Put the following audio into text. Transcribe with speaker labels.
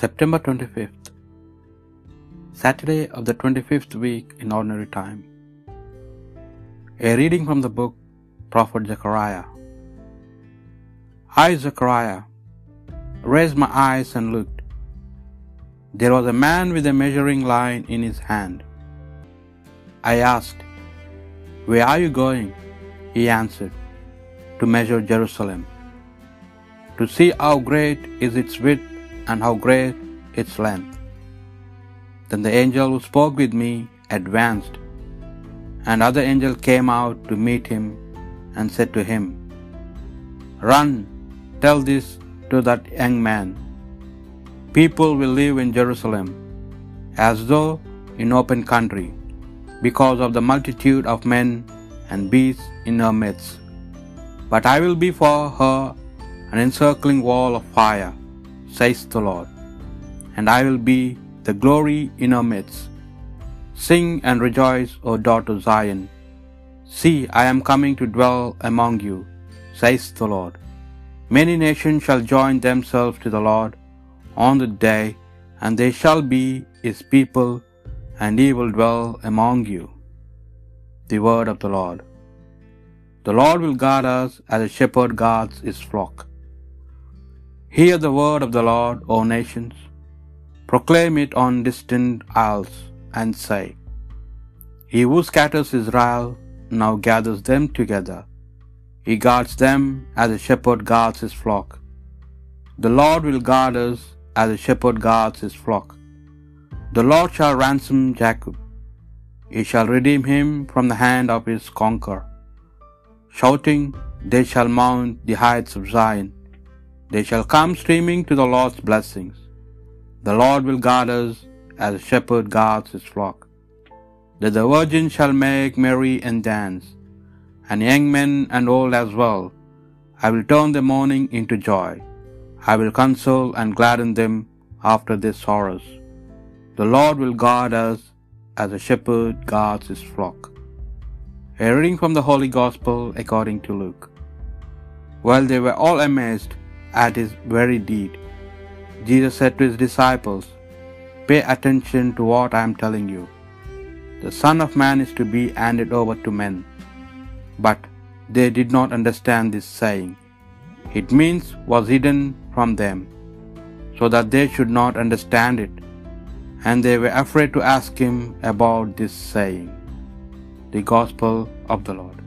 Speaker 1: September 25th, Saturday of the 25th week in Ordinary Time. A reading from the book Prophet Zechariah. I, Zechariah, raised my eyes and looked. There was a man with a measuring line in his hand. I asked, Where are you going? He answered, To measure Jerusalem, to see how great is its width and how great its length. Then the angel who spoke with me advanced, and other angel came out to meet him and said to him, Run, tell this to that young man. People will live in Jerusalem as though in open country, because of the multitude of men and beasts in her midst. But I will be for her an encircling wall of fire, says the Lord, and I will be the glory in her midst. Sing and rejoice, O daughter Zion. See, I am coming to dwell among you, says the Lord. Many nations shall join themselves to the Lord on the day, and they shall be his people, and he will dwell among you. The word of the Lord. The Lord will guard us as a shepherd guards his flock. Hear the word of the Lord, O nations. Proclaim it on distant isles, and say, He who scatters Israel now gathers them together. He guards them as a shepherd guards his flock. The Lord will guard us as a shepherd guards his flock. The Lord shall ransom Jacob. He shall redeem him from the hand of his conqueror. Shouting, they shall mount the heights of Zion. They shall come streaming to the Lord's blessings. The Lord will guard us as a shepherd guards his flock. That the virgin shall make merry and dance, and young men and old as well. I will turn the mourning into joy. I will console and gladden them after their sorrows. The Lord will guard us as a shepherd guards his flock. A reading from the Holy Gospel according to Luke. While they were all amazed at his very deed, Jesus said to his disciples, Pay attention to what I am telling you. The Son of Man is to be handed over to men. But they did not understand this saying. It means was hidden from them, so that they should not understand it, and they were afraid to ask him about this saying. The Gospel of the Lord.